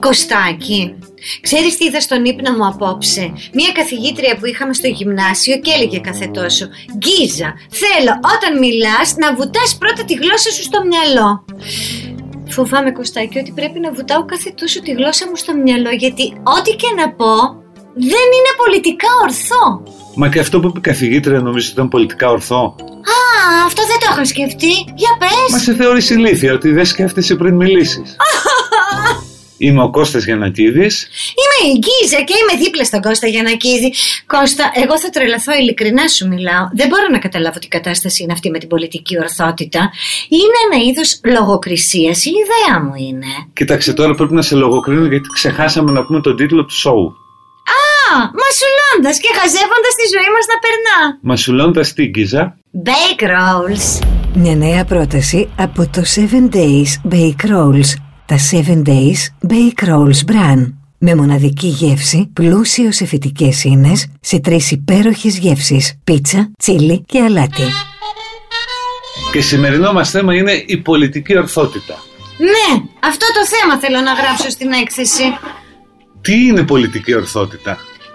Κωστάκι, ξέρεις τι είδα στον ύπνο μου απόψε; Μία καθηγήτρια που είχαμε στο γυμνάσιο και έλεγε κάθε τόσο Γκίζα, θέλω όταν μιλάς να βουτάς πρώτα τη γλώσσα σου στο μυαλό. Φοβάμαι Κωστάκι ότι πρέπει να βουτάω κάθε τόσο τη γλώσσα μου στο μυαλό γιατί ό,τι και να πω δεν είναι πολιτικά ορθό. Μα και αυτό που είπε η καθηγήτρια νομίζω ότι ήταν πολιτικά ορθό. Α, αυτό δεν το είχα σκεφτεί. Για πες. Μα σε θεώρησε ηλίθεια ότι δεν σκέφτεσαι πριν μιλήσεις. Είμαι ο Κώστας Γιανακίδης. Είμαι η Γκίζα και είμαι δίπλα στον Κώστα Γιανακίδη. Κώστα, εγώ θα τρελαθώ, ειλικρινά σου μιλάω. Δεν μπορώ να καταλάβω τι κατάσταση είναι αυτή με την πολιτική ορθότητα. Είναι ένα είδος λογοκρισίας. Η ιδέα μου είναι. Κοίταξε τώρα πρέπει να σε λογοκρίνω γιατί ξεχάσαμε να πούμε τον τίτλο του σοου. Α, μασουλώντας και χαζεύοντας τη ζωή μας να περνά. Μασουλώντας την Γκίζα; Bake rolls. Μια νέα πρόταση από το 7 Days Bake Rolls. Τα 7 Days Bake Rolls Bran. Με μοναδική γεύση, πλούσιος σε φυτικές ίνες, σε τρεις υπέροχες γεύσεις, πίτσα, τσίλι και αλάτι. Και σημερινό μας θέμα είναι η πολιτική ορθότητα. Ναι, αυτό το θέμα θέλω να γράψω στην έκθεση. Τι είναι πολιτική ορθότητα;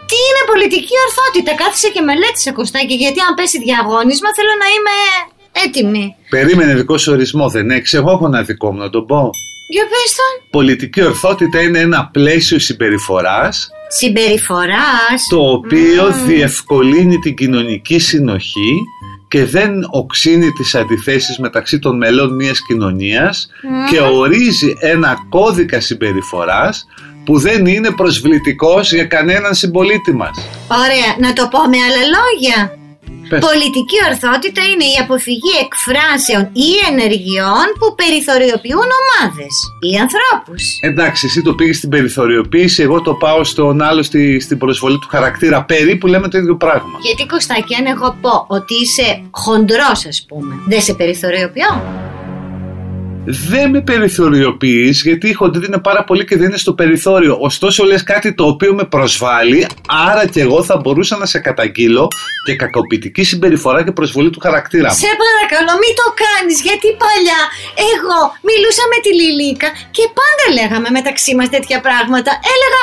Τι είναι πολιτική ορθότητα, κάθισε και μελέτησε Κωστάκη, γιατί αν πέσει διαγώνισμα θέλω να είμαι έτοιμη. Περίμενε δικό σου ορισμό, δεν έχει. Εγώ έχω ένα δικό μου να τον πω. Για πες τον. Πολιτική ορθότητα είναι ένα πλαίσιο συμπεριφοράς Συμπεριφοράς. το οποίο διευκολύνει την κοινωνική συνοχή και δεν οξύνει τις αντιθέσεις μεταξύ των μελών μιας κοινωνίας και ορίζει ένα κώδικα συμπεριφοράς που δεν είναι προσβλητικός για κανέναν συμπολίτη μας. Ωραία, να το πω με άλλα λόγια. Πες. Πολιτική ορθότητα είναι η αποφυγή εκφράσεων ή ενεργειών που περιθωριοποιούν ομάδες ή ανθρώπους. Εντάξει, εσύ το πήγες στην περιθωριοποίηση, εγώ το πάω στον άλλο στη, στην προσβολή του χαρακτήρα. Περίπου λέμε το ίδιο πράγμα. Γιατί Κωστάκη, αν εγώ πω ότι είσαι χοντρός ας πούμε, δεν σε περιθωριοποιώ. Δεν με περιθωριοποιείς, γιατί η χοντρή είναι πάρα πολύ και δεν είναι στο περιθώριο. Ωστόσο, λες κάτι το οποίο με προσβάλλει, άρα και εγώ θα μπορούσα να σε καταγγείλω και κακοποιητική συμπεριφορά και προσβολή του χαρακτήρα μου. Σε παρακαλώ μην το κάνεις γιατί παλιά εγώ μιλούσα με τη Λιλίκα και πάντα λέγαμε μεταξύ μας τέτοια πράγματα. Έλεγα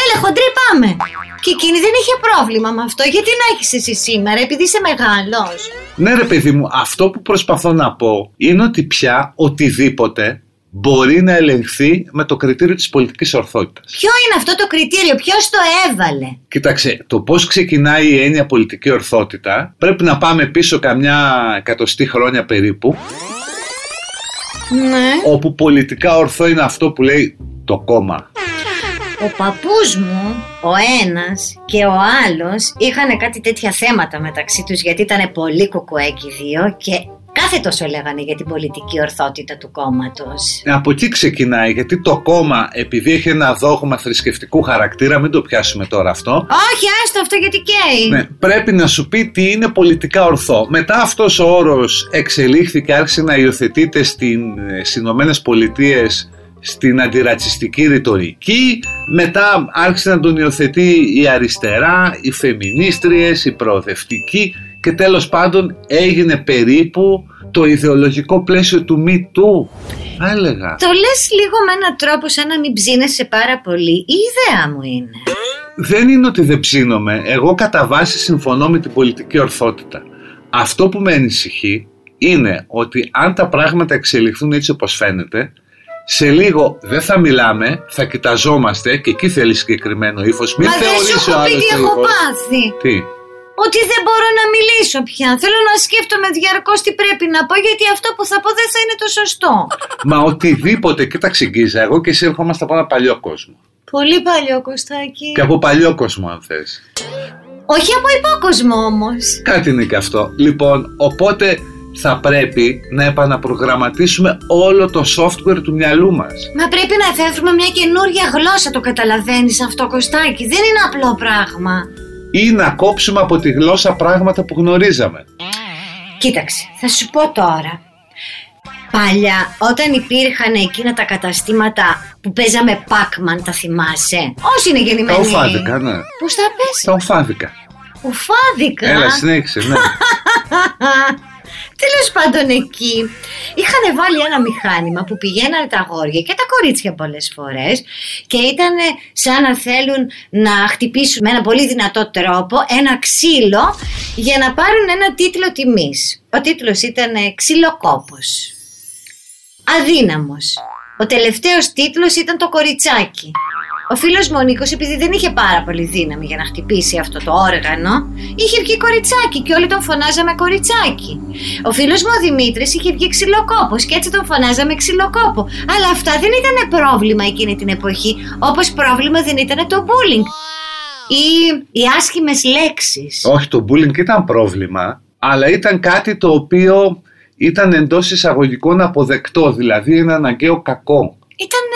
έλα χοντρή πάμε. Και εκείνη δεν είχε πρόβλημα με αυτό. Γιατί να έχεις εσύ σήμερα επειδή είσαι μεγάλος; Ναι, ρε παιδί μου, αυτό που προσπαθώ να πω είναι ότι πια οτιδήποτε μπορεί να ελεγχθεί με το κριτήριο της πολιτικής ορθότητας. Ποιο είναι αυτό το κριτήριο, ποιος το έβαλε; Κοίταξε, το πώς ξεκινάει η έννοια πολιτική ορθότητα πρέπει να πάμε πίσω καμιά εκατοστή χρόνια περίπου Ναι. όπου πολιτικά ορθό είναι αυτό που λέει το κόμμα. Ο παππούς μου, ο ένας και ο άλλος είχαν κάτι τέτοια θέματα μεταξύ τους γιατί ήταν πολύ κουκουέκι δύο και κάθε τόσο λέγανε για την πολιτική ορθότητα του κόμματος. Από εκεί ξεκινάει, γιατί το κόμμα, επειδή έχει ένα δόγμα θρησκευτικού χαρακτήρα, μην το πιάσουμε τώρα αυτό, Όχι, άστο αυτό γιατί καίει. ναι, πρέπει να σου πει τι είναι πολιτικά ορθό. Μετά αυτός ο όρος εξελίχθηκε, άρχισε να υιοθετείται στην, ε, στις Ηνωμένες Πολιτείες στην αντιρατσιστική ρητορική, μετά άρχισε να τον υιοθετεί η αριστερά, οι φεμινίστριες, οι προοδευτικοί και τέλος πάντων έγινε περίπου το ιδεολογικό πλαίσιο του Me Too, θα έλεγα. Το λες λίγο με έναν τρόπο σαν να μην ψήνεσαι πάρα πολύ. Η ιδέα μου είναι. Δεν είναι ότι δεν ψήνομαι. Εγώ κατά βάση συμφωνώ με την πολιτική ορθότητα. Αυτό που με ανησυχεί είναι ότι αν τα πράγματα εξελιχθούν έτσι όπως φαίνεται, σε λίγο δεν θα μιλάμε, θα κοιταζόμαστε και εκεί θέλει συγκεκριμένο ύφος. Μην Μα δεν σου θεωρήσει ο έχω πει άλλος τι το έχω ύφος. πάθει. Τι; Ότι δεν μπορώ να μιλήσω πια. Θέλω να σκέφτομαι διαρκώς τι πρέπει να πω γιατί αυτό που θα πω δεν θα είναι το σωστό. Μα οτιδήποτε, κοίταξε Γκίζα, εγώ και εσύ ερχόμαστε από ένα παλιό κόσμο. Πολύ παλιό Κωστάκι. Και από παλιό κόσμο, αν θες. Όχι από υπόκοσμο όμως. Κάτι είναι και αυτό. Λοιπόν, οπότε θα πρέπει να επαναπρογραμματίσουμε όλο το software του μυαλού μας. Μα πρέπει να εφεύρουμε μια καινούρια γλώσσα, το καταλαβαίνεις αυτό Κωστάκι. Δεν είναι απλό πράγμα. Ή να κόψουμε από τη γλώσσα πράγματα που γνωρίζαμε. Κοίταξε, θα σου πω τώρα. Παλιά, όταν υπήρχαν εκείνα τα καταστήματα που παίζαμε Pac-Man, τα θυμάσαι; Όσοι είναι Τα γεννημένοι. οφάδικα, ναι. Πώς τα πες; Τα οφάδικα. Ουφάδικα; Έλα, συνέχισε, ναι. Τέλος πάντων εκεί είχαν βάλει ένα μηχάνημα που πηγαίνανε τα αγόρια και τα κορίτσια πολλές φορές και ήταν σαν να θέλουν να χτυπήσουν με ένα πολύ δυνατό τρόπο ένα ξύλο για να πάρουν ένα τίτλο τιμής. Ο τίτλος ήταν «Ξυλοκόπος». Αδύναμος. Ο τελευταίος τίτλος ήταν το κοριτσάκι. Ο φίλος μου ο Νίκος, επειδή δεν είχε πάρα πολύ δύναμη για να χτυπήσει αυτό το όργανο, είχε βγει κοριτσάκι και όλοι τον φωνάζαμε κοριτσάκι. Ο φίλος μου ο Δημήτρης είχε βγει ξυλοκόπος και έτσι τον φωνάζαμε ξυλοκόπο. Αλλά αυτά δεν ήταν πρόβλημα εκείνη την εποχή, όπως πρόβλημα δεν ήταν το bullying. Ή οι άσχημες λέξεις. Όχι, το bullying ήταν πρόβλημα, αλλά ήταν κάτι το οποίο ήταν εντός εισαγωγικών αποδεκτό, δηλαδή ένα αναγκαίο κακό. Ήταν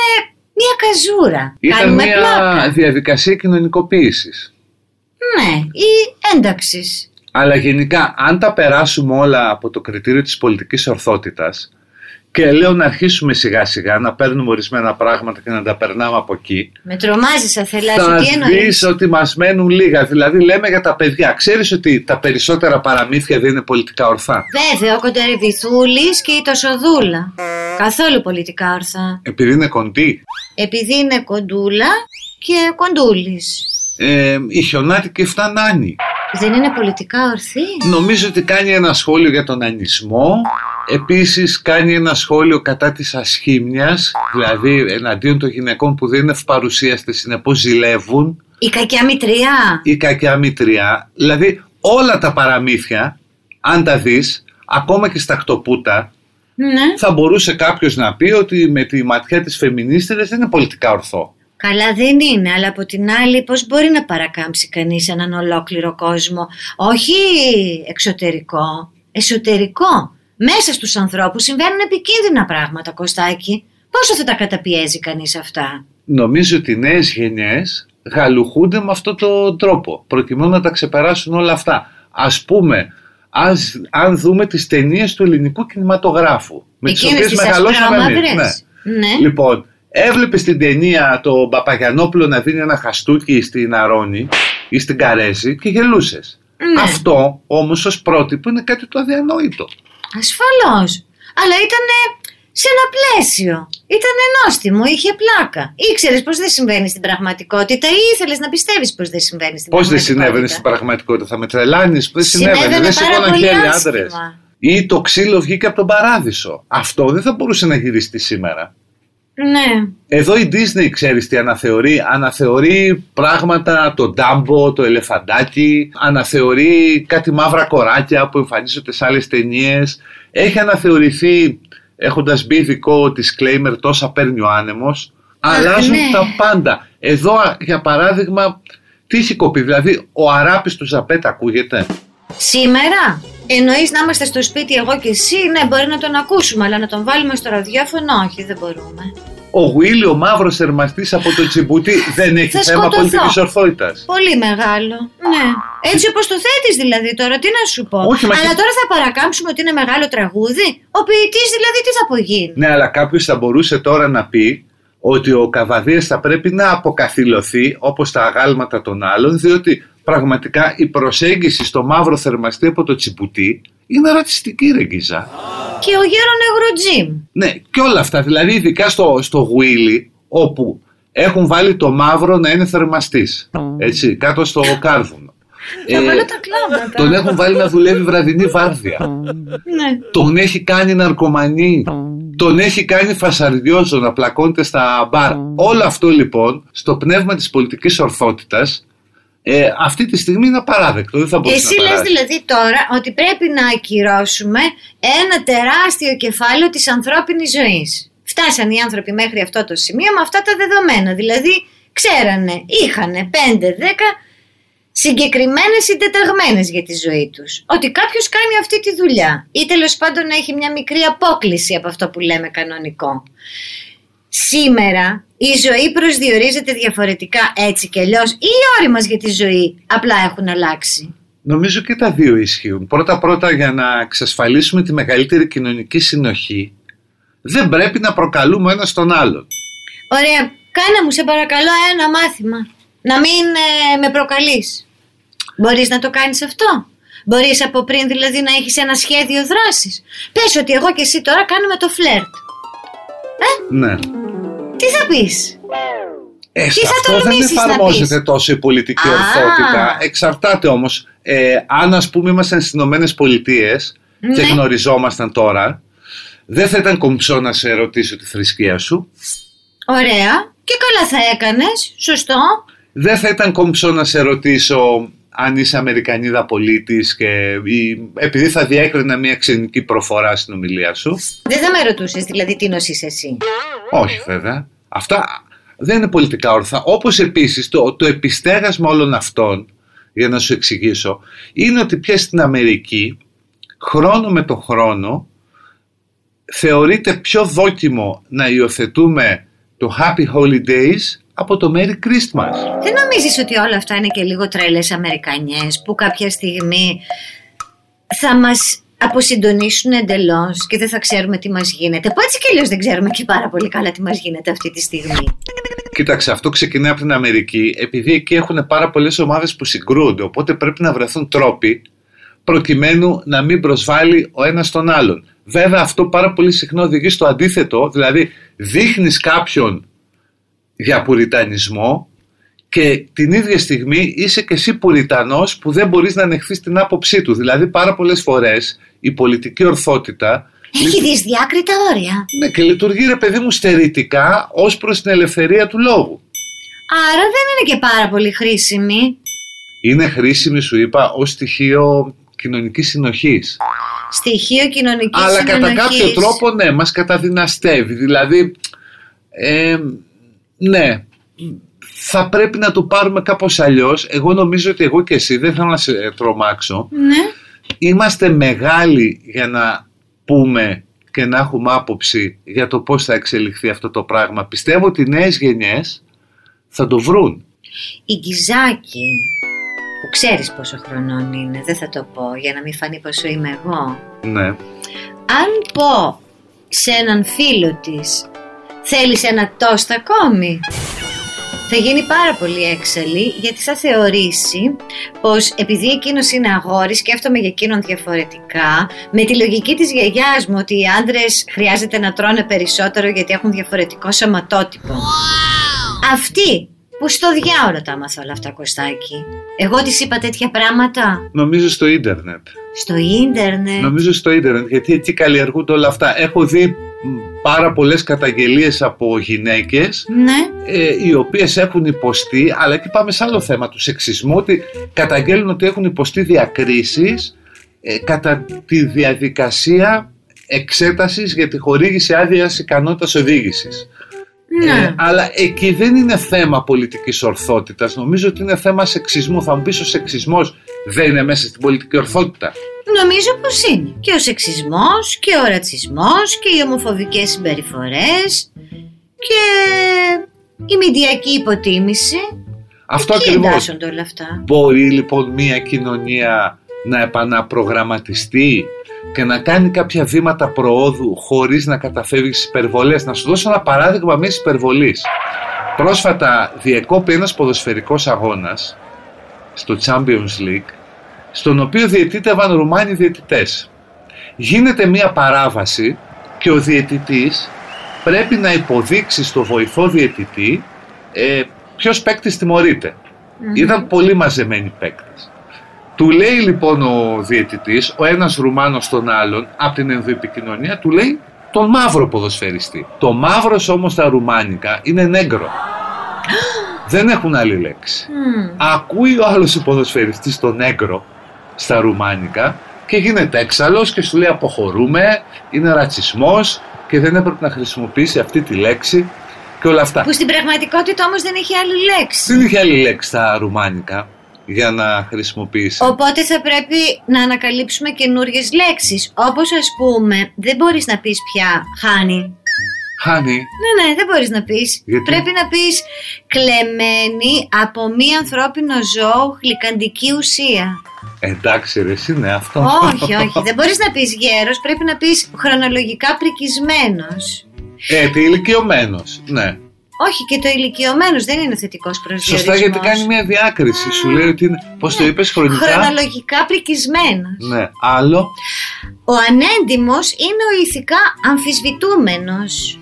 Μία καζούρα. Ήταν Κάνουμε μια πλάκα. διαδικασία κοινωνικοποίησης. Ναι, ή ένταξη. Αλλά γενικά, αν τα περάσουμε όλα από το κριτήριο της πολιτικής ορθότητας και λέω να αρχίσουμε σιγά σιγά να παίρνουμε ορισμένα πράγματα και να τα περνάμε από εκεί, Με τρομάζεις, Αθελά, θα τι εννοείς; δεις ότι μας μένουν λίγα. Δηλαδή λέμε για τα παιδιά. Ξέρεις ότι τα περισσότερα παραμύθια δεν είναι πολιτικά ορθά; Βέβαια, ο Κοντερεβιθούλη και η Τοσοδούλα. Καθόλου πολιτικά ορθά. Επειδή είναι κοντή. Επειδή είναι κοντούλα και κοντούλης. Ε, η Χιονάτη και Φτανάνη. Δεν είναι πολιτικά ορθή. Νομίζω ότι κάνει ένα σχόλιο για τον ανισμό. Επίσης κάνει ένα σχόλιο κατά της ασχήμιας, δηλαδή εναντίον των γυναικών που δεν είναι ευπαρουσίαστες, συνεπώς ζηλεύουν, Η κακιά μητριά. η κακιά μητριά. Δηλαδή όλα τα παραμύθια, αν τα δεις, ακόμα και στα χτωπούτα, Ναι. θα μπορούσε κάποιος να πει ότι με τη ματιά της φεμινίστηρες δεν είναι πολιτικά ορθό. Καλά δεν είναι, αλλά από την άλλη πώς μπορεί να παρακάμψει κανείς έναν ολόκληρο κόσμο; Όχι εξωτερικό, εσωτερικό. Μέσα στους ανθρώπους συμβαίνουν επικίνδυνα πράγματα, Κωστάκη. Πόσο θα τα καταπιέζει κανείς αυτά; Νομίζω ότι οι νέες γενιές γαλουχούνται με αυτόν τον τρόπο, προκειμένου να τα ξεπεράσουν όλα αυτά. Ας πούμε, ας, αν δούμε τις ταινίες του ελληνικού κινηματογράφου, με τις Εκείνες οποίες τις μεγαλώσαμε εμείς. ασπρόμαυρες. Ναι. Λοιπόν, έβλεπες την ταινία το Παπαγιανόπουλο να δίνει ένα χαστούκι στην Αρώνη ή στην Καρέζη και γελούσες. Ναι. Αυτό όμως ως πρότυπο είναι κάτι το αδιανόητο. Ασφαλώς. Αλλά ήταν σε ένα πλαίσιο. Ήταν νόστιμο, είχε πλάκα. Ήξερες πως δεν συμβαίνει στην πραγματικότητα ή ήθελες να πιστεύεις πως δεν συμβαίνει στην Πώς δεν πραγματικότητα; συνέβαινε στην πραγματικότητα, θα με τρελάνεις, δεν συνέβαινε, Συνέβαινε δεν πάρα σηκώναν πολύ χέρια άσχημα. άντρες. Ή το ξύλο βγήκε από τον παράδεισο. Αυτό δεν θα μπορούσε να γυριστεί σήμερα. Ναι. Εδώ η Disney ξέρεις τι αναθεωρεί. Αναθεωρεί πράγματα, το Dumbo, το ελεφαντάκι. Αναθεωρεί κάτι μαύρα κοράκια που εμφανίζονται σε άλλες ταινίες. Έχει αναθεωρηθεί έχοντας μπει ειδικό disclaimer τόσα παίρνει ο άνεμος. Αλλάζουν ναι. τα πάντα. Εδώ για παράδειγμα τι έχει κοπεί. Δηλαδή ο αράπης του Ζαπέτ ακούγεται; Σήμερα εννοείς να είμαστε στο σπίτι εγώ και εσύ, ναι μπορεί να τον ακούσουμε, αλλά να τον βάλουμε στο ραδιόφωνο, όχι δεν μπορούμε. Ο Γουίλι, ο μαύρος θερμαστής από το Τσιμπούτι δεν έχει Θα θέμα σκοτωθώ. πολιτικής ορθότητας. Πολύ μεγάλο. Ναι. Έτσι όπως το θέτεις δηλαδή τώρα, τι να σου πω. Όχι, μα αλλά και- τώρα θα παρακάμψουμε ότι είναι μεγάλο τραγούδι. Ο ποιητής δηλαδή τι θα απογίνει. Ναι, αλλά κάποιος θα μπορούσε τώρα να πει ότι ο Καβαδίας θα πρέπει να αποκαθιλωθεί όπως τα αγάλματα των άλλων, διότι πραγματικά η προσέγγιση στο μαύρο θερμαστή από το Τσιμπουτί είναι ρατσιστική ρε Γκίζα. Και ο γέρο νεγροτζίμ. Ναι, και όλα αυτά, δηλαδή ειδικά στο, στο Γουίλι, όπου έχουν βάλει το μαύρο να είναι θερμαστής, έτσι, κάτω στο κάρβουνο. Θα Ε, βάλω τα κλάματα. τον έχουν βάλει να δουλεύει βραδινή βάρδια. Ναι. Τον έχει κάνει ναρκωμανή. Τον έχει κάνει φασαριόζο να πλακώνεται στα μπαρ. Όλο αυτό λοιπόν στο πνεύμα της πολιτικής ορθότητας ε, αυτή τη στιγμή είναι απαράδεκτο. Δεν θα μπορούσε Εσύ να λες περάσει. δηλαδή τώρα ότι πρέπει να ακυρώσουμε ένα τεράστιο κεφάλαιο της ανθρώπινης ζωής. Φτάσαν οι άνθρωποι μέχρι αυτό το σημείο με αυτά τα δεδομένα. Δηλαδή ξέρανε, είχανε 5-10 συγκεκριμένες συντεταγμένες για τη ζωή τους. Ότι κάποιος κάνει αυτή τη δουλειά ή τέλος πάντων έχει μια μικρή απόκληση από αυτό που λέμε κανονικό. Σήμερα η ζωή προσδιορίζεται διαφορετικά έτσι και αλλιώς ή οι όροι μας για τη ζωή απλά έχουν αλλάξει; Νομίζω και τα δύο ισχύουν. Πρώτα-πρώτα για να εξασφαλίσουμε τη μεγαλύτερη κοινωνική συνοχή δεν πρέπει να προκαλούμε ένας τον άλλον. Ωραία, κάνε μου σε παρακαλώ ένα μάθημα. Να μην ε, με προκαλείς. Μπορείς να το κάνεις αυτό; Μπορείς από πριν δηλαδή να έχεις ένα σχέδιο δράσης; Πες ότι εγώ και εσύ τώρα κάνουμε το φλερτ. Ναι. Τι θα πεις; Ε, σε θα αυτό δεν τολμήσεις να εφαρμόζεται πεις; τόσο η πολιτική Α. ορθότητα. Εξαρτάται όμως. Ε, αν ας πούμε ήμασταν στις Ηνωμένες Πολιτείες και Ναι. γνωριζόμασταν τώρα, δεν θα ήταν κομψό να σε ρωτήσω τη θρησκεία σου. Ωραία. Και καλά θα έκανες. Σωστό. Δεν θα ήταν κομψό να σε ρωτήσω αν είσαι Αμερικανίδα πολίτης και ή, επειδή θα διέκρινα μια ξενική προφορά στην ομιλία σου. Δεν θα με ρωτούσες δηλαδή τι νοσείς εσύ; Όχι βέβαια. Αυτά δεν είναι πολιτικά όρθα. Όπως επίσης το, το επιστέγασμα όλων αυτών, για να σου εξηγήσω, είναι ότι πια στην Αμερική, χρόνο με το χρόνο, θεωρείται πιο δόκιμο να υιοθετούμε το Happy Holidays από το Merry Christmas. Δεν νομίζεις ότι όλα αυτά είναι και λίγο τρέλες Αμερικανιές που κάποια στιγμή θα μας αποσυντονίσουν εντελώς και δεν θα ξέρουμε τι μας γίνεται. Που έτσι και αλλιώς δεν ξέρουμε και πάρα πολύ καλά τι μας γίνεται αυτή τη στιγμή. Κοίταξε, αυτό ξεκινάει από την Αμερική, επειδή εκεί έχουν πάρα πολλές ομάδες που συγκρούονται. Οπότε πρέπει να βρεθούν τρόποι προκειμένου να μην προσβάλλει ο ένας τον άλλον. Βέβαια, αυτό πάρα πολύ συχνά οδηγεί στο αντίθετο, δηλαδή δείχνεις κάποιον για πουριτανισμό και την ίδια στιγμή είσαι και εσύ πουριτανός που δεν μπορείς να ανεχθείς την άποψή του. Δηλαδή πάρα πολλές φορές η πολιτική ορθότητα Έχει δυσδιάκριτα όρια. ναι, και λειτουργεί ρε παιδί μου στερητικά ως προς την ελευθερία του λόγου. Άρα δεν είναι και πάρα πολύ χρήσιμη. είναι χρήσιμη, σου είπα, ως στοιχείο κοινωνικής συνοχής. Στοιχείο κοινωνικής Αλλά κατά συνενοχής. κάποιο τρόπο, ναι, μας καταδυναστεύει. Δηλαδή, ε, ναι, θα πρέπει να το πάρουμε κάπως αλλιώς. Εγώ νομίζω ότι εγώ και εσύ, δεν θέλω να σε τρομάξω, Ναι. είμαστε μεγάλοι για να πούμε και να έχουμε άποψη για το πώς θα εξελιχθεί αυτό το πράγμα. Πιστεύω ότι οι νέες γενιές θα το βρουν. Η Γκυζάκη, που ξέρεις πόσο χρονών είναι, δεν θα το πω για να μην φανεί πόσο είμαι εγώ. Ναι. Αν πω σε έναν φίλο της, θέλεις ένα τόστ ακόμη, θα γίνει πάρα πολύ έξαλλη γιατί θα θεωρήσει πως επειδή εκείνος είναι αγόρι σκέφτομαι για εκείνον διαφορετικά με τη λογική της γιαγιάς μου ότι οι άντρες χρειάζεται να τρώνε περισσότερο γιατί έχουν διαφορετικό σωματότυπο. Αυτή που στο διάολο τα άμαθα όλα αυτά Κωστάκη. Εγώ της είπα τέτοια πράγματα Νομίζω στο ίντερνετ. στο ίντερνετ. Νομίζω στο ίντερνετ, γιατί εκεί καλλιεργούνται όλα αυτά. Έχω δει μ, πάρα πολλές καταγγελίες από γυναίκες Ναι. ε, οι οποίες έχουν υποστεί, αλλά εκεί πάμε σε άλλο θέμα του σεξισμού, ότι καταγγέλνουν ότι έχουν υποστεί διακρίσεις ε, κατά τη διαδικασία εξέτασης για τη χορήγηση άδειας ικανότητας οδήγησης. Ναι. Ε, αλλά εκεί δεν είναι θέμα πολιτικής ορθότητας, νομίζω ότι είναι θέμα σεξισμού. Θα μου πεις ο σεξισμός δεν είναι μέσα στην πολιτική ορθότητα. Νομίζω πως είναι. Και ο σεξισμός και ο ρατσισμός και οι ομοφοβικές συμπεριφορές και η μηντιακή υποτίμηση. Αυτό Εκεί ακριβώς. εντάσσονται όλα αυτά. Μπορεί λοιπόν μια κοινωνία να επαναπρογραμματιστεί και να κάνει κάποια βήματα προόδου χωρίς να καταφεύγεις στις υπερβολές. Να σου δώσω ένα παράδειγμα μιας υπερβολής. Πρόσφατα διεκόπη ένας ποδοσφαιρικός αγώνας στο Champions League στον οποίο διαιτήτευαν Ρουμάνοι διαιτητές. Γίνεται μια παράβαση και ο διαιτητής πρέπει να υποδείξει στο βοηθό διαιτητή ε, ποιος παίκτης τιμωρείται. Ήταν πολύ μαζεμένοι παίκτες. Του λέει λοιπόν ο διαιτητής, ο ένας Ρουμάνος στον άλλον, από την ενδοεπικοινωνία, του λέει τον μαύρο ποδοσφαιριστή. Το μαύρος όμως στα ρουμάνικα είναι νέγκρο. Δεν έχουν άλλη λέξη. Μμμ. Ακούει ο άλλος ο ποδοσφαιριστής τον νέγκρο στα ρουμάνικα και γίνεται έξαλλος και σου λέει αποχωρούμε, είναι ρατσισμός και δεν έπρεπε να χρησιμοποιήσει αυτή τη λέξη και όλα αυτά. Που στην πραγματικότητα όμως δεν έχει άλλη λέξη. Δεν είχε άλλη λέξη στα ρουμάνικα για να χρησιμοποιήσει. Οπότε θα πρέπει να ανακαλύψουμε καινούριε λέξεις. Όπως ας πούμε, δεν μπορείς να πεις πια χάνει. Χάνει. Ναι, ναι, δεν μπορείς να πεις. Γιατί; Πρέπει να πεις κλεμμένη από μη ανθρώπινο ζώο γλυκαντική ουσία. Εντάξει ρε, εσύ είναι αυτό. όχι, όχι, δεν μπορείς να πεις γέρος, πρέπει να πεις χρονολογικά πρικισμένος. Ε, τι ηλικιωμένος. Ναι. Όχι, και το ηλικιωμένος δεν είναι θετικός προσδιορισμός. Σωστά, γιατί κάνει μια διάκριση. Σου λέει ότι είναι. Πώς το είπες, χρονικά; Χρονολογικά πρικισμένος. Ναι, άλλο. Ο ανέντιμος είναι ο ηθικά αμφισβητούμενος.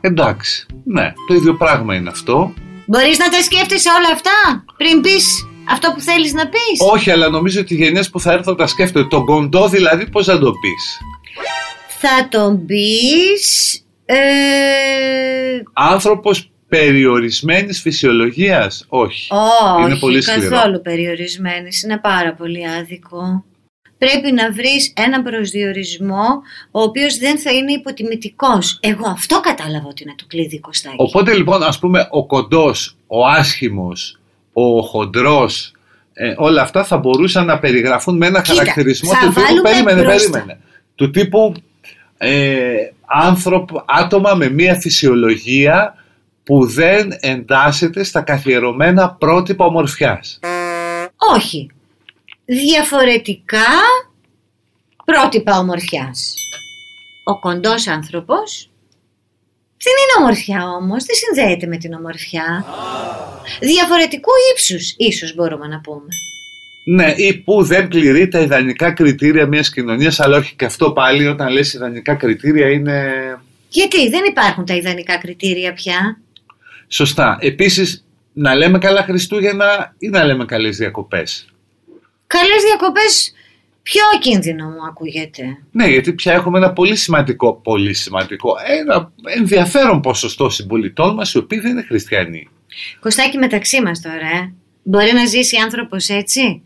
Εντάξει. Ναι, το ίδιο πράγμα είναι αυτό. Μπορείς να τα σκέφτεσαι όλα αυτά πριν πεις αυτό που θέλεις να πεις; Όχι, αλλά νομίζω ότι οι γενιές που θα έρθουν τα σκέφτονται. Τον κοντό δηλαδή πώς θα το πεις; Θα τον πεις... Ε... Άνθρωπος περιορισμένης φυσιολογίας; Όχι. Όχι, είναι πολύ σκληρό. καθόλου περιορισμένης. Είναι πάρα πολύ άδικο. Πρέπει να βρεις έναν προσδιορισμό ο οποίος δεν θα είναι υποτιμητικός. Εγώ αυτό κατάλαβα ότι είναι το κλειδί Κωστάκη. Οπότε λοιπόν ας πούμε ο κοντός, ο άσχημος, ο χοντρός, ε, όλα αυτά θα μπορούσαν να περιγραφούν με ένα Κοίτα, χαρακτηρισμό θα του τύπου, βάλουμε περίμενε, μπροστά. περίμενε, του τύπου ε, άνθρωπο, άτομα με μία φυσιολογία που δεν εντάσσεται στα καθιερωμένα πρότυπα ομορφιάς. Όχι. Διαφορετικά πρότυπα ομορφιάς. Ο κοντός άνθρωπος δεν είναι ομορφιά όμως, δεν συνδέεται με την ομορφιά. Διαφορετικού ύψους ίσως μπορούμε να πούμε. Ναι, ή που δεν πληρεί τα ιδανικά κριτήρια μιας κοινωνίας, αλλά όχι και αυτό πάλι όταν λες ιδανικά κριτήρια είναι Γιατί δεν υπάρχουν τα ιδανικά κριτήρια πια; σωστά. Επίσης, να λέμε καλά Χριστούγεννα ή να λέμε καλές διακοπές; Καλές διακοπές πιο κίνδυνο μου ακούγεται. Ναι, γιατί πια έχουμε ένα πολύ σημαντικό, πολύ σημαντικό, ένα ενδιαφέρον ποσοστό συμπολιτών μας οι οποίοι δεν είναι χριστιανοί. Κωστάκι μεταξύ μας τώρα, ε. Μπορεί να ζήσει άνθρωπος έτσι;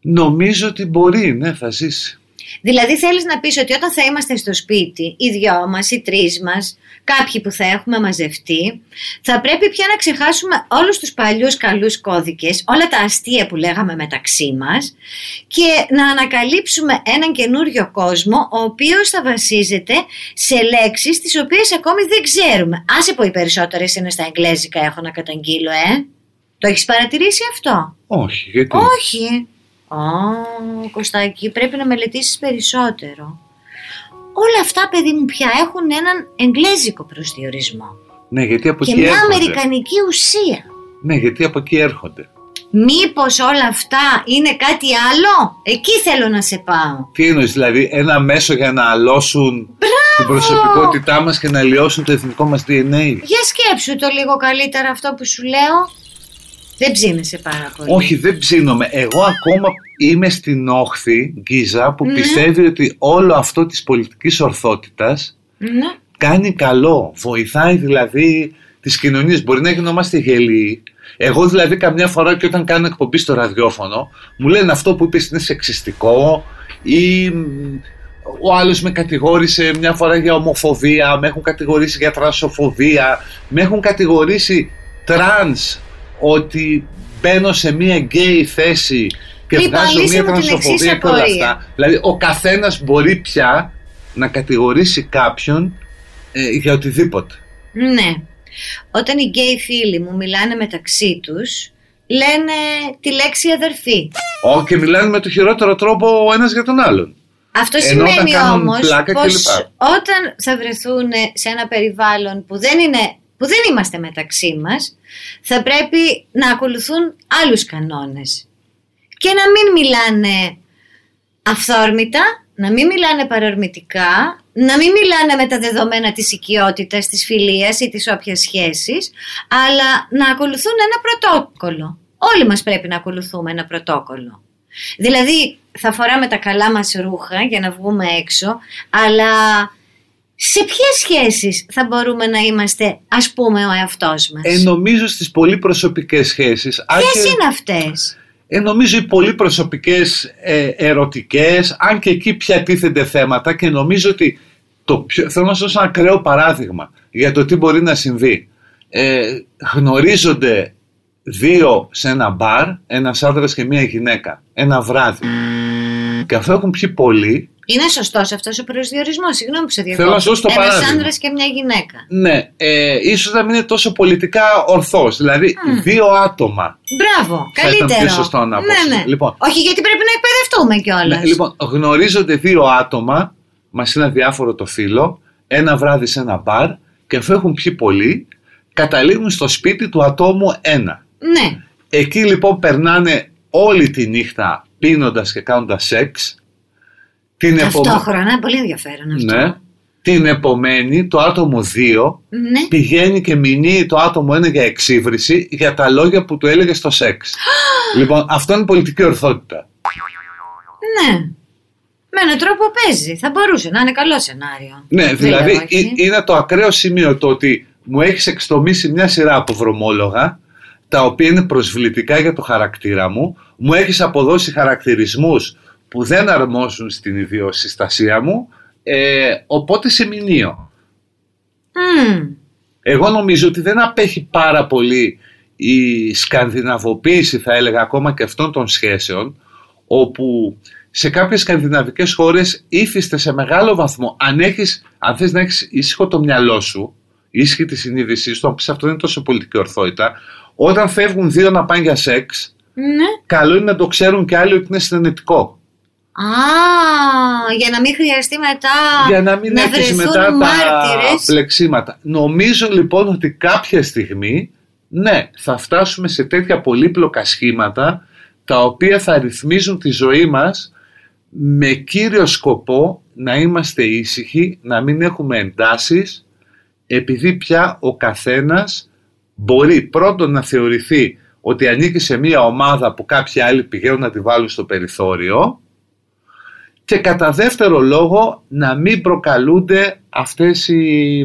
Νομίζω ότι μπορεί, ναι, θα ζήσει. Δηλαδή θέλεις να πεις ότι όταν θα είμαστε στο σπίτι, οι δυο μας, οι τρεις μας, κάποιοι που θα έχουμε μαζευτεί, θα πρέπει πια να ξεχάσουμε όλους τους παλιούς καλούς κώδικες, όλα τα αστεία που λέγαμε μεταξύ μας και να ανακαλύψουμε έναν καινούριο κόσμο, ο οποίος θα βασίζεται σε λέξεις τις οποίες ακόμη δεν ξέρουμε. Άσε πω οι περισσότερες είναι στα εγγλέζικα έχω να καταγγείλω, ε. Το έχεις παρατηρήσει αυτό; Όχι, γιατί; Όχι. Ω, Κωστάκη, πρέπει να μελετήσεις περισσότερο. Όλα αυτά, παιδί μου, πια έχουν έναν εγγλέζικο προσδιορισμό. Ναι, γιατί από Και εκεί μια έρχονται. αμερικανική ουσία. Ναι, γιατί από εκεί έρχονται. Μήπως όλα αυτά είναι κάτι άλλο; Εκεί θέλω να σε πάω. Τι εννοείς, δηλαδή ένα μέσο για να αλώσουν την προσωπικότητά μας και να λιώσουν το εθνικό μας DNA. Για σκέψου το λίγο καλύτερα αυτό που σου λέω. Δεν ψήνεσαι πάρα πολύ. Όχι, δεν ψήνομαι. Εγώ ακόμα είμαι στην όχθη, Γκίζα, που Ναι. πιστεύει ότι όλο αυτό της πολιτικής ορθότητας Ναι. κάνει καλό. Βοηθάει δηλαδή τις κοινωνίες. Μπορεί να γινόμαστε γελοί. Εγώ δηλαδή καμιά φορά και όταν κάνω εκπομπή στο ραδιόφωνο μου λένε αυτό που είπες είναι σεξιστικό ή μ, ο άλλος με κατηγόρησε μια φορά για ομοφοβία, με έχουν κατηγορήσει για τρανσοφοβία, με έχουν κατηγορήσει τρανς ότι μπαίνω σε μια γκέι θέση και Λοιπόν, βγάζω λύσε μια μου την τρανσοφοβία εξής και όλα απορία. αυτά. Δηλαδή ο καθένας μπορεί πια να κατηγορήσει κάποιον ε, για οτιδήποτε. Ναι. Όταν οι γκέι φίλοι μου μιλάνε μεταξύ τους, λένε τη λέξη αδερφή. Ω, και μιλάνε με το χειρότερο τρόπο ο ένας για τον άλλον. Αυτό Ενώ όταν σημαίνει κάνουν όμως πλάκα πως κλπ. όταν θα βρεθούν σε ένα περιβάλλον που δεν, είναι, που δεν είμαστε μεταξύ μας, θα πρέπει να ακολουθούν άλλους κανόνες. Και να μην μιλάνε αυθόρμητα, να μην μιλάνε παρορμητικά, να μην μιλάνε με τα δεδομένα της οικειότητας, της φιλίας ή της όποιας σχέσης, αλλά να ακολουθούν ένα πρωτόκολλο. Όλοι μας πρέπει να ακολουθούμε ένα πρωτόκολλο. Δηλαδή θα φοράμε τα καλά μας ρούχα για να βγούμε έξω, αλλά σε ποιες σχέσεις θα μπορούμε να είμαστε ας πούμε ο εαυτός μας; Ε, νομίζω στις πολύ προσωπικές σχέσεις. αν Ποιες και- είναι αυτές; Ε, νομίζω οι πολύ προσωπικές ε, ερωτικές, αν και εκεί πια τίθενται θέματα και νομίζω ότι το πιο, θέλω να σας δώσω ένα ακραίο παράδειγμα για το τι μπορεί να συμβεί. Ε, γνωρίζονται δύο σε ένα μπαρ, ένας άντρας και μία γυναίκα, ένα βράδυ. Και αφού έχουν πιει πολύ, Είναι σωστός αυτός ο προσδιορισμός, συγγνώμη που σε διακόπτω. Θέλω να σου δώσω το Ένας παράδειγμα. άντρας και μια γυναίκα. ναι, ε, ίσως να μην είναι τόσο πολιτικά ορθός. Δηλαδή, δύο άτομα Μπράβο, Θα ήταν καλύτερο. πιο σωστό να πω. Ναι, ναι. Λοιπόν. Όχι γιατί πρέπει να εκπαιδευτούμε κιόλας. Ναι, λοιπόν, γνωρίζονται δύο άτομα, μας είναι αδιάφορο το φίλο, ένα βράδυ σε ένα μπαρ και αφού έχουν πιει πολύ, καταλήγουν στο σπίτι του ατόμου 1. Ναι. Εκεί λοιπόν περνάνε όλη τη νύχτα πίνοντας και κάνοντας σεξ. Την επο- Ταυτόχρονα, πολύ ενδιαφέρον αυτό. Ναι. Την επομένη το άτομο 2 Ναι. πηγαίνει και μηνύει το άτομο 1 για εξύβριση για τα λόγια που του έλεγε στο σεξ. λοιπόν, αυτό είναι πολιτική ορθότητα. Ναι. Με έναν τρόπο παίζει. Θα μπορούσε να είναι καλό σενάριο. Ναι, Δεν δηλαδή λέω όχι. ε- είναι το ακραίο σημείο το ότι μου έχεις εξτομίσει μια σειρά από βρωμόλογα τα οποία είναι προσβλητικά για το χαρακτήρα μου, μου έχεις αποδώσει χαρακτηρισμούς που δεν αρμόζουν στην ιδιοσυστασία μου, ε, οπότε σε μηνύω. Μμμ. Εγώ νομίζω ότι δεν απέχει πάρα πολύ η σκανδιναβοποίηση θα έλεγα ακόμα και αυτών των σχέσεων όπου σε κάποιες σκανδιναβικές χώρες ύφιστε σε μεγάλο βαθμό αν, έχεις, αν θες να έχεις ήσυχο το μυαλό σου ήσυχη τη συνείδησή σου, αν πεις αυτό δεν είναι τόσο πολιτική ορθότητα όταν φεύγουν δύο να πάνε για σεξ Ναι. καλό είναι να το ξέρουν και άλλοι ότι είναι συνενετικό Α, για να μην χρειαστεί μετά για να μην να έχεις βρεθούν μετά τα μάρτυρες. πλεξίματα. Νομίζω λοιπόν ότι κάποια στιγμή, ναι, θα φτάσουμε σε τέτοια πολύπλοκα σχήματα τα οποία θα ρυθμίζουν τη ζωή μας με κύριο σκοπό να είμαστε ήσυχοι, να μην έχουμε εντάσεις επειδή πια ο καθένας μπορεί πρώτον να θεωρηθεί ότι ανήκει σε μια ομάδα που κάποιοι άλλοι πηγαίνουν να τη βάλουν στο περιθώριο και κατά δεύτερο λόγο να μην προκαλούνται αυτές οι,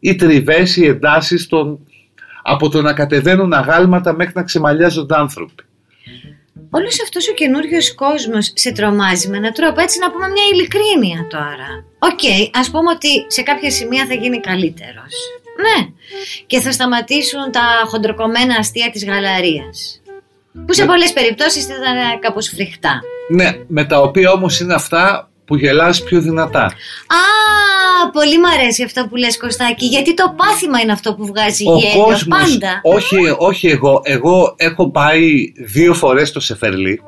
οι τριβές, οι εντάσεις των, από το να κατεβαίνουν αγάλματα μέχρι να ξεμαλιάζονται άνθρωποι. Όλος αυτός ο καινούριος κόσμος σε τρομάζει με έναν τρόπο, έτσι να πούμε μια ειλικρίνεια τώρα. Οκ, ας πούμε ότι σε κάποια σημεία θα γίνει καλύτερος. Ναι. Και θα σταματήσουν τα χοντροκομμένα αστεία της γαλαρίας. Που σε Ναι. πολλές περιπτώσεις ήταν κάπως φρικτά. Ναι, με τα οποία όμως είναι αυτά που γελάς πιο δυνατά. Α, πολύ μου αρέσει αυτό που λες Κωστάκη, γιατί το πάθημα είναι αυτό που βγάζει Ο γέλιο κόσμος, πάντα. όχι, όχι εγώ, εγώ έχω πάει δύο φορές στο Σεφερλί,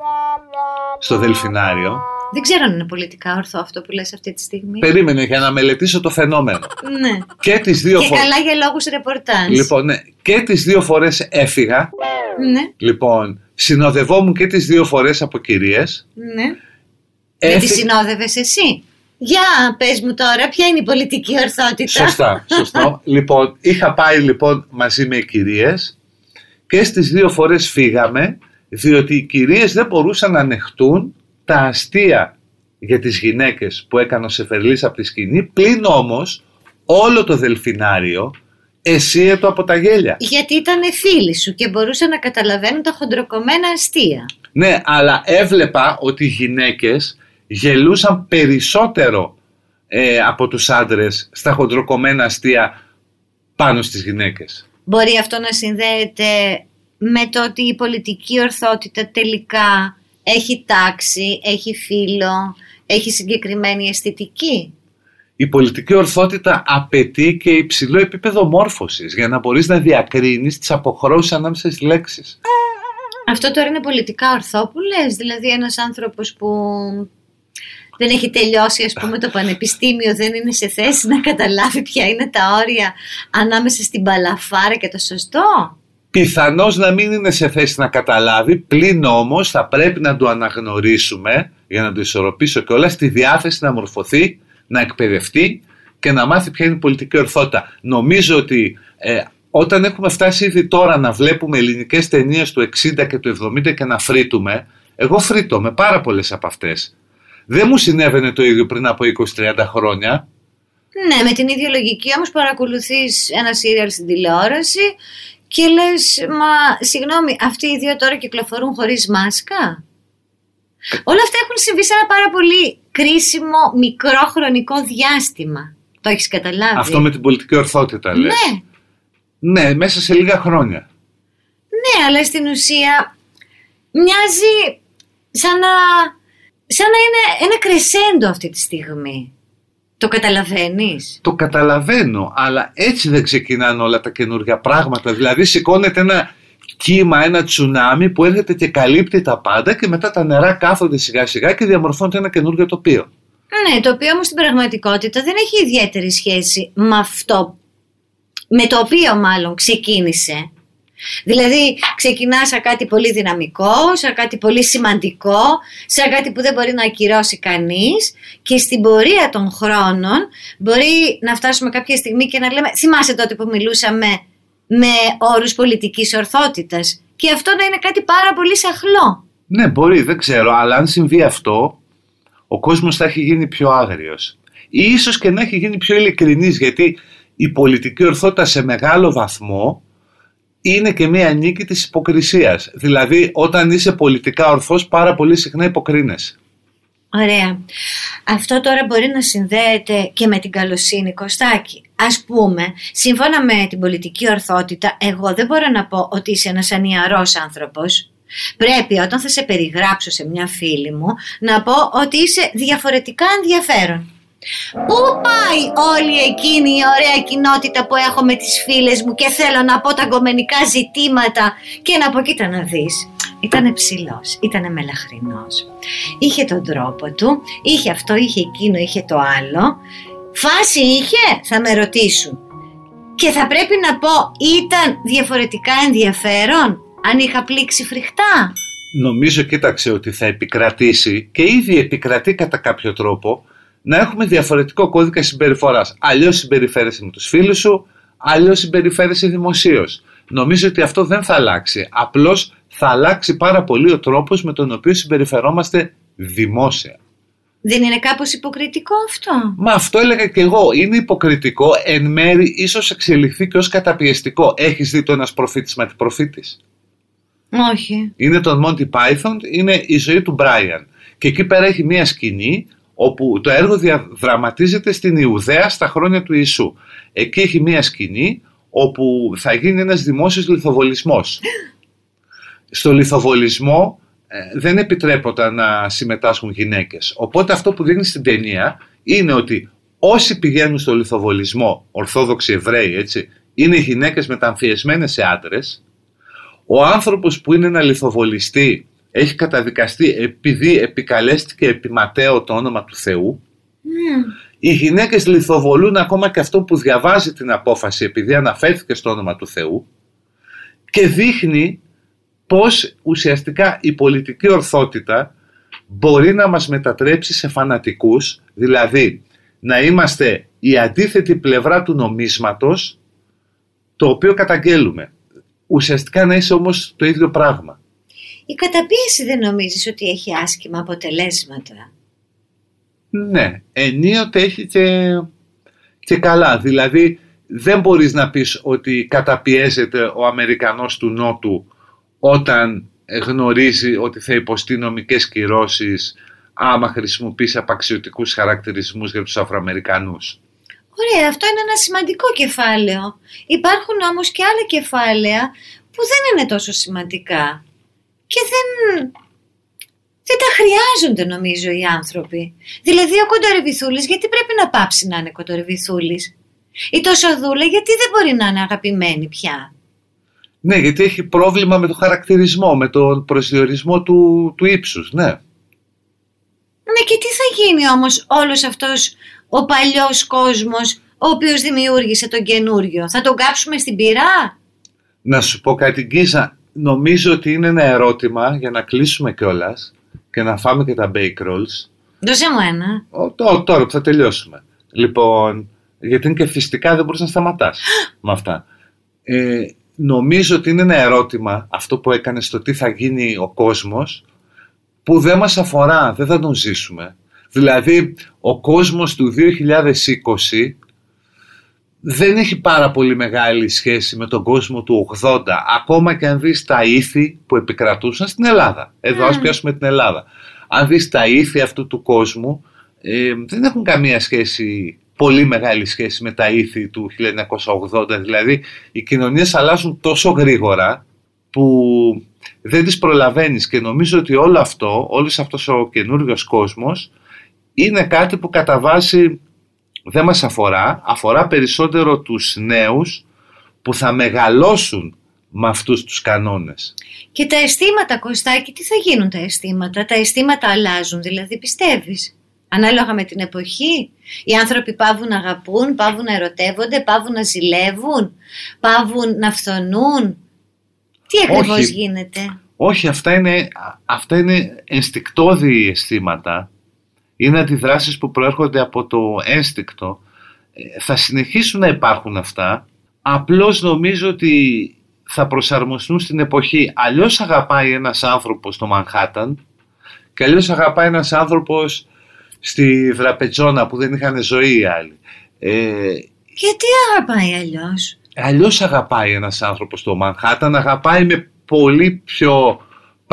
στο Δελφινάριο. Δεν ξέρω αν είναι πολιτικά ορθό αυτό που λες αυτή τη στιγμή. Περίμενε για να μελετήσω το φαινόμενο. Ναι. Και τις δύο Και φορές... καλά για λόγους ρεπορτάζ. Λοιπόν, ναι, και τις δύο φορές έφυγα. Ναι, Λοιπόν, συνοδευόμουν και τις δύο φορές από κυρίες. ναι. Γιατί Έφυ- συνόδευες εσύ; Για πες μου τώρα, ποια είναι η πολιτική ορθότητα; Σωστά, σωστό. λοιπόν, είχα πάει λοιπόν μαζί με κυρίες και στις δύο φορές φύγαμε διότι οι κυρίες δεν μπορούσαν να ανεχτούν τα αστεία για τις γυναίκες που έκανε ο Σεφερλής από τη σκηνή πλην όμως όλο το δελφινάριο εσύετο από τα γέλια. Γιατί ήταν φίλοι σου και μπορούσαν να καταλαβαίνουν τα χοντροκομμένα αστεία. Ναι, αλλά έβλεπα ότι οι γυναίκες γελούσαν περισσότερο ε, από τους άντρες στα χοντροκομμένα αστεία πάνω στις γυναίκες. Μπορεί αυτό να συνδέεται με το ότι η πολιτική ορθότητα τελικά έχει τάξη, έχει φύλλο, έχει συγκεκριμένη αισθητική; Η πολιτική ορθότητα απαιτεί και υψηλό επίπεδο μόρφωσης για να μπορείς να διακρίνεις τις αποχρώσεις ανάμεσα στις λέξεις. Αυτό τώρα είναι πολιτικά ορθό που λες, δηλαδή ένας άνθρωπος που δεν έχει τελειώσει ας πούμε το πανεπιστήμιο δεν είναι σε θέση να καταλάβει ποια είναι τα όρια ανάμεσα στην παλαφάρα και το σωστό; Πιθανώς να μην είναι σε θέση να καταλάβει, πλην όμως θα πρέπει να το αναγνωρίσουμε για να το ισορροπήσω και όλα στη διάθεση να μορφωθεί, να εκπαιδευτεί και να μάθει ποια είναι η πολιτική ορθότητα. Νομίζω ότι ε, όταν έχουμε φτάσει ήδη τώρα να βλέπουμε ελληνικές ταινίες του 60 και του 70 και να φρύτουμε, εγώ φρύτω με πάρα πολλές από αυτές. Δεν μου συνέβαινε το ίδιο πριν από 20-30 χρόνια. Ναι, με την ίδια λογική όμως παρακολουθείς ένα σύριαλ στην τηλεόραση και λες, μα συγγνώμη, αυτοί οι δύο τώρα κυκλοφορούν χωρίς μάσκα. Όλα αυτά έχουν συμβεί σε ένα πάρα πολύ κρίσιμο μικρό χρονικό διάστημα. Το έχεις καταλάβει; Αυτό με την πολιτική ορθότητα λες. Ναι, Ναι, μέσα σε λίγα χρόνια. ναι, αλλά στην ουσία μοιάζει σαν να, σαν να είναι ένα κρεσέντο αυτή τη στιγμή. Το καταλαβαίνεις; Το καταλαβαίνω, αλλά έτσι δεν ξεκινάνε όλα τα καινούργια πράγματα. Δηλαδή σηκώνεται ένα κύμα, ένα τσουνάμι που έρχεται και καλύπτει τα πάντα και μετά τα νερά κάθονται σιγά σιγά και διαμορφώνεται ένα καινούργιο τοπίο. Ναι, το οποίο όμως στην πραγματικότητα δεν έχει ιδιαίτερη σχέση με αυτό με το οποίο μάλλον ξεκίνησε. Δηλαδή ξεκινά σαν κάτι πολύ δυναμικό, σαν κάτι πολύ σημαντικό, σαν κάτι που δεν μπορεί να ακυρώσει κανείς και στην πορεία των χρόνων μπορεί να φτάσουμε κάποια στιγμή και να λέμε θυμάσαι τότε που μιλούσαμε με όρους πολιτικής ορθότητας και αυτό να είναι κάτι πάρα πολύ σαχλό. Ναι, μπορεί, δεν ξέρω, αλλά αν συμβεί αυτό, ο κόσμος θα έχει γίνει πιο άγριος. Ή ίσως και να έχει γίνει πιο ειλικρινής, γιατί η πολιτική ορθότητα σε μεγάλο βαθμό είναι και μία νίκη της υποκρισίας. Δηλαδή, όταν είσαι πολιτικά ορθός, πάρα πολύ συχνά υποκρίνεσαι. Ωραία. Αυτό τώρα μπορεί να συνδέεται και με την καλοσύνη Κωστάκη. Ας πούμε, σύμφωνα με την πολιτική ορθότητα, εγώ δεν μπορώ να πω ότι είσαι ένας ανιαρός άνθρωπος. Πρέπει όταν θα σε περιγράψω σε μια φίλη μου να πω ότι είσαι διαφορετικά ενδιαφέρον. Πού πάει όλη εκείνη η ωραία κοινότητα που έχω με τις φίλες μου και θέλω να πω τα γκομενικά ζητήματα και να πω κοίτα να δεις. Ήτανε ψηλός, ήτανε μελαχρινός. Είχε τον τρόπο του, είχε αυτό, είχε εκείνο, είχε το άλλο. Φάση είχε, θα με ρωτήσουν. Και θα πρέπει να πω, ήταν διαφορετικά ενδιαφέρον, αν είχα πλήξει φρικτά. Νομίζω, κοίταξε, ότι θα επικρατήσει και ήδη επικρατεί κατά κάποιο τρόπο να έχουμε διαφορετικό κώδικα συμπεριφοράς. Αλλιώς συμπεριφέρεσαι με τους φίλους σου, αλλιώς συμπεριφέρεσαι δημοσίως. Νομίζω ότι αυτό δεν θα αλλάξει. Απλώς θα αλλάξει πάρα πολύ ο τρόπος με τον οποίο συμπεριφερόμαστε δημόσια. Δεν είναι κάπως υποκριτικό αυτό; Μα αυτό έλεγα και εγώ. Είναι υποκριτικό, εν μέρη ίσως εξελιχθεί και ως καταπιεστικό. Έχεις δει το ένας προφήτης με προφήτης. Όχι. Είναι τον Monty Python, είναι η ζωή του Brian. Και εκεί πέρα έχει μία σκηνή όπου το έργο διαδραματίζεται στην Ιουδαία στα χρόνια του Ιησού. Εκεί έχει μία σκηνή όπου θα γίνει ένας δημόσιος λιθοβολισμός. Στο λιθοβολισμό ε, δεν επιτρέπονταν να συμμετάσχουν γυναίκες. Οπότε αυτό που δίνει στην ταινία είναι ότι όσοι πηγαίνουν στο λιθοβολισμό, ορθόδοξοι Εβραίοι έτσι, είναι γυναίκες μεταμφιεσμένες σε άντρες. Ο άνθρωπος που είναι να λιθοβολιστεί έχει καταδικαστεί επειδή επικαλέστηκε επιματέω το όνομα του Θεού. Οι γυναίκες λιθοβολούν ακόμα και αυτό που διαβάζει την απόφαση επειδή αναφέρθηκε στο όνομα του Θεού και δείχνει πως ουσιαστικά η πολιτική ορθότητα μπορεί να μας μετατρέψει σε φανατικούς, δηλαδή να είμαστε η αντίθετη πλευρά του νομίσματος το οποίο καταγγέλουμε. Ουσιαστικά να είσαι όμως το ίδιο πράγμα. Η καταπίεση δεν νομίζεις ότι έχει άσχημα αποτελέσματα; Ναι, ενίοτε έχει και, και καλά. Δηλαδή δεν μπορείς να πεις ότι καταπιέζεται ο Αμερικανός του Νότου όταν γνωρίζει ότι θα υποστεί νομικές κυρώσεις άμα χρησιμοποιήσει απαξιωτικούς χαρακτηρισμούς για τους Αφροαμερικανούς. Ωραία, αυτό είναι ένα σημαντικό κεφάλαιο. Υπάρχουν όμως και άλλα κεφάλαια που δεν είναι τόσο σημαντικά και δεν, δεν τα χρειάζονται νομίζω οι άνθρωποι. Δηλαδή ο κοντορεβιθούλης γιατί πρέπει να πάψει να είναι κοντορεβιθούλης; Η τόσο δούλα γιατί δεν μπορεί να είναι αγαπημένη πια; Ναι, γιατί έχει πρόβλημα με το χαρακτηρισμό, με τον προσδιορισμό του, του ύψους, ναι. Ναι και τι θα γίνει όμως όλος αυτός ο παλιός κόσμος ο οποίος δημιούργησε τον καινούριο; Θα τον κάψουμε στην πυρά; Να σου πω κάτι Γκίζα, νομίζω ότι είναι ένα ερώτημα για να κλείσουμε κιόλας και να φάμε και τα bake rolls. Δώσε μου ένα. Ο, τώρα που θα τελειώσουμε. Λοιπόν, γιατί είναι και φυσικά δεν μπορείς να σταματάς με αυτά. Ε, νομίζω ότι είναι ένα ερώτημα αυτό που έκανες στο τι θα γίνει ο κόσμος που δεν μας αφορά, δεν θα τον ζήσουμε. Δηλαδή, ο κόσμος του 2020 δεν έχει πάρα πολύ μεγάλη σχέση με τον κόσμο του 80 ακόμα και αν δεις τα ήθη που επικρατούσαν στην Ελλάδα. Εδώ ας πιάσουμε την Ελλάδα. Αν δεις τα ήθη αυτού του κόσμου ε, δεν έχουν καμία σχέση πολύ μεγάλη σχέση με τα ήθη του 1980 δηλαδή οι κοινωνίες αλλάζουν τόσο γρήγορα που δεν τις προλαβαίνεις. Και νομίζω ότι όλο αυτό, όλος αυτός ο καινούριος κόσμος είναι κάτι που κατά βάση δεν μας αφορά, αφορά περισσότερο τους νέους που θα μεγαλώσουν με αυτούς τους κανόνες. Και τα αισθήματα, Κωστάκη, τι θα γίνουν τα αισθήματα; Τα αισθήματα αλλάζουν, δηλαδή πιστεύεις; Ανάλογα με την εποχή. Οι άνθρωποι πάβουν να αγαπούν, πάβουν να ερωτεύονται, πάβουν να ζηλεύουν, πάβουν να φθονούν. Τι ακριβώς Όχι. γίνεται; Όχι, αυτά είναι, αυτά είναι ενστικτώδη αισθήματα. Είναι αντιδράσεις που προέρχονται από το ένστικτο. Ε, Θα συνεχίσουν να υπάρχουν αυτά. Απλώς νομίζω ότι θα προσαρμοστούν στην εποχή. Αλλιώς αγαπάει ένας άνθρωπος στο Μανχάταν και αλλιώς αγαπάει ένας άνθρωπος στη Δραπετσόνα που δεν είχαν ζωή οι άλλοι. Ε, Γιατί αγαπάει αλλιώς; αλλιώς αγαπάει ένας άνθρωπος στο Μανχάταν, αγαπάει με πολύ πιο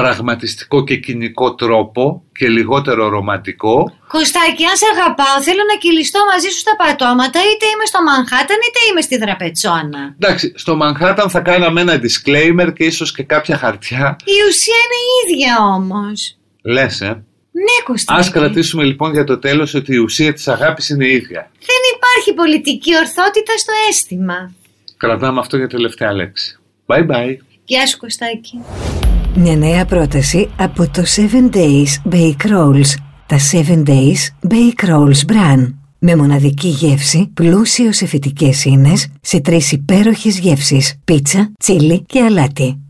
πραγματιστικό και κοινικό τρόπο και λιγότερο ρομαντικό. Κωστάκη, αν σε αγαπάω, θέλω να κυλιστώ μαζί σου στα πατώματα, είτε είμαι στο Μανχάταν, είτε είμαι στη Δραπετσόνα. Εντάξει, στο Μανχάταν θα κάναμε ένα disclaimer και ίσως και κάποια χαρτιά. Η ουσία είναι η ίδια όμως. Λες, ε. Ναι, Κωστάκη. Ας κρατήσουμε λοιπόν για το τέλος ότι η ουσία της αγάπης είναι η ίδια. Δεν υπάρχει πολιτική ορθότητα στο αίσθημα. Κρατάμε αυτό για τελευταία λέξη. Bye bye. Γεια σου Κωστάκη. Μια νέα πρόταση από το 7 Days Bake Rolls. Τα 7 Days Bake Rolls Bran. Με μοναδική γεύση, πλούσιο σε φυτικές ίνες, σε τρεις υπέροχες γεύσεις. Πίτσα, τσίλι και αλάτι.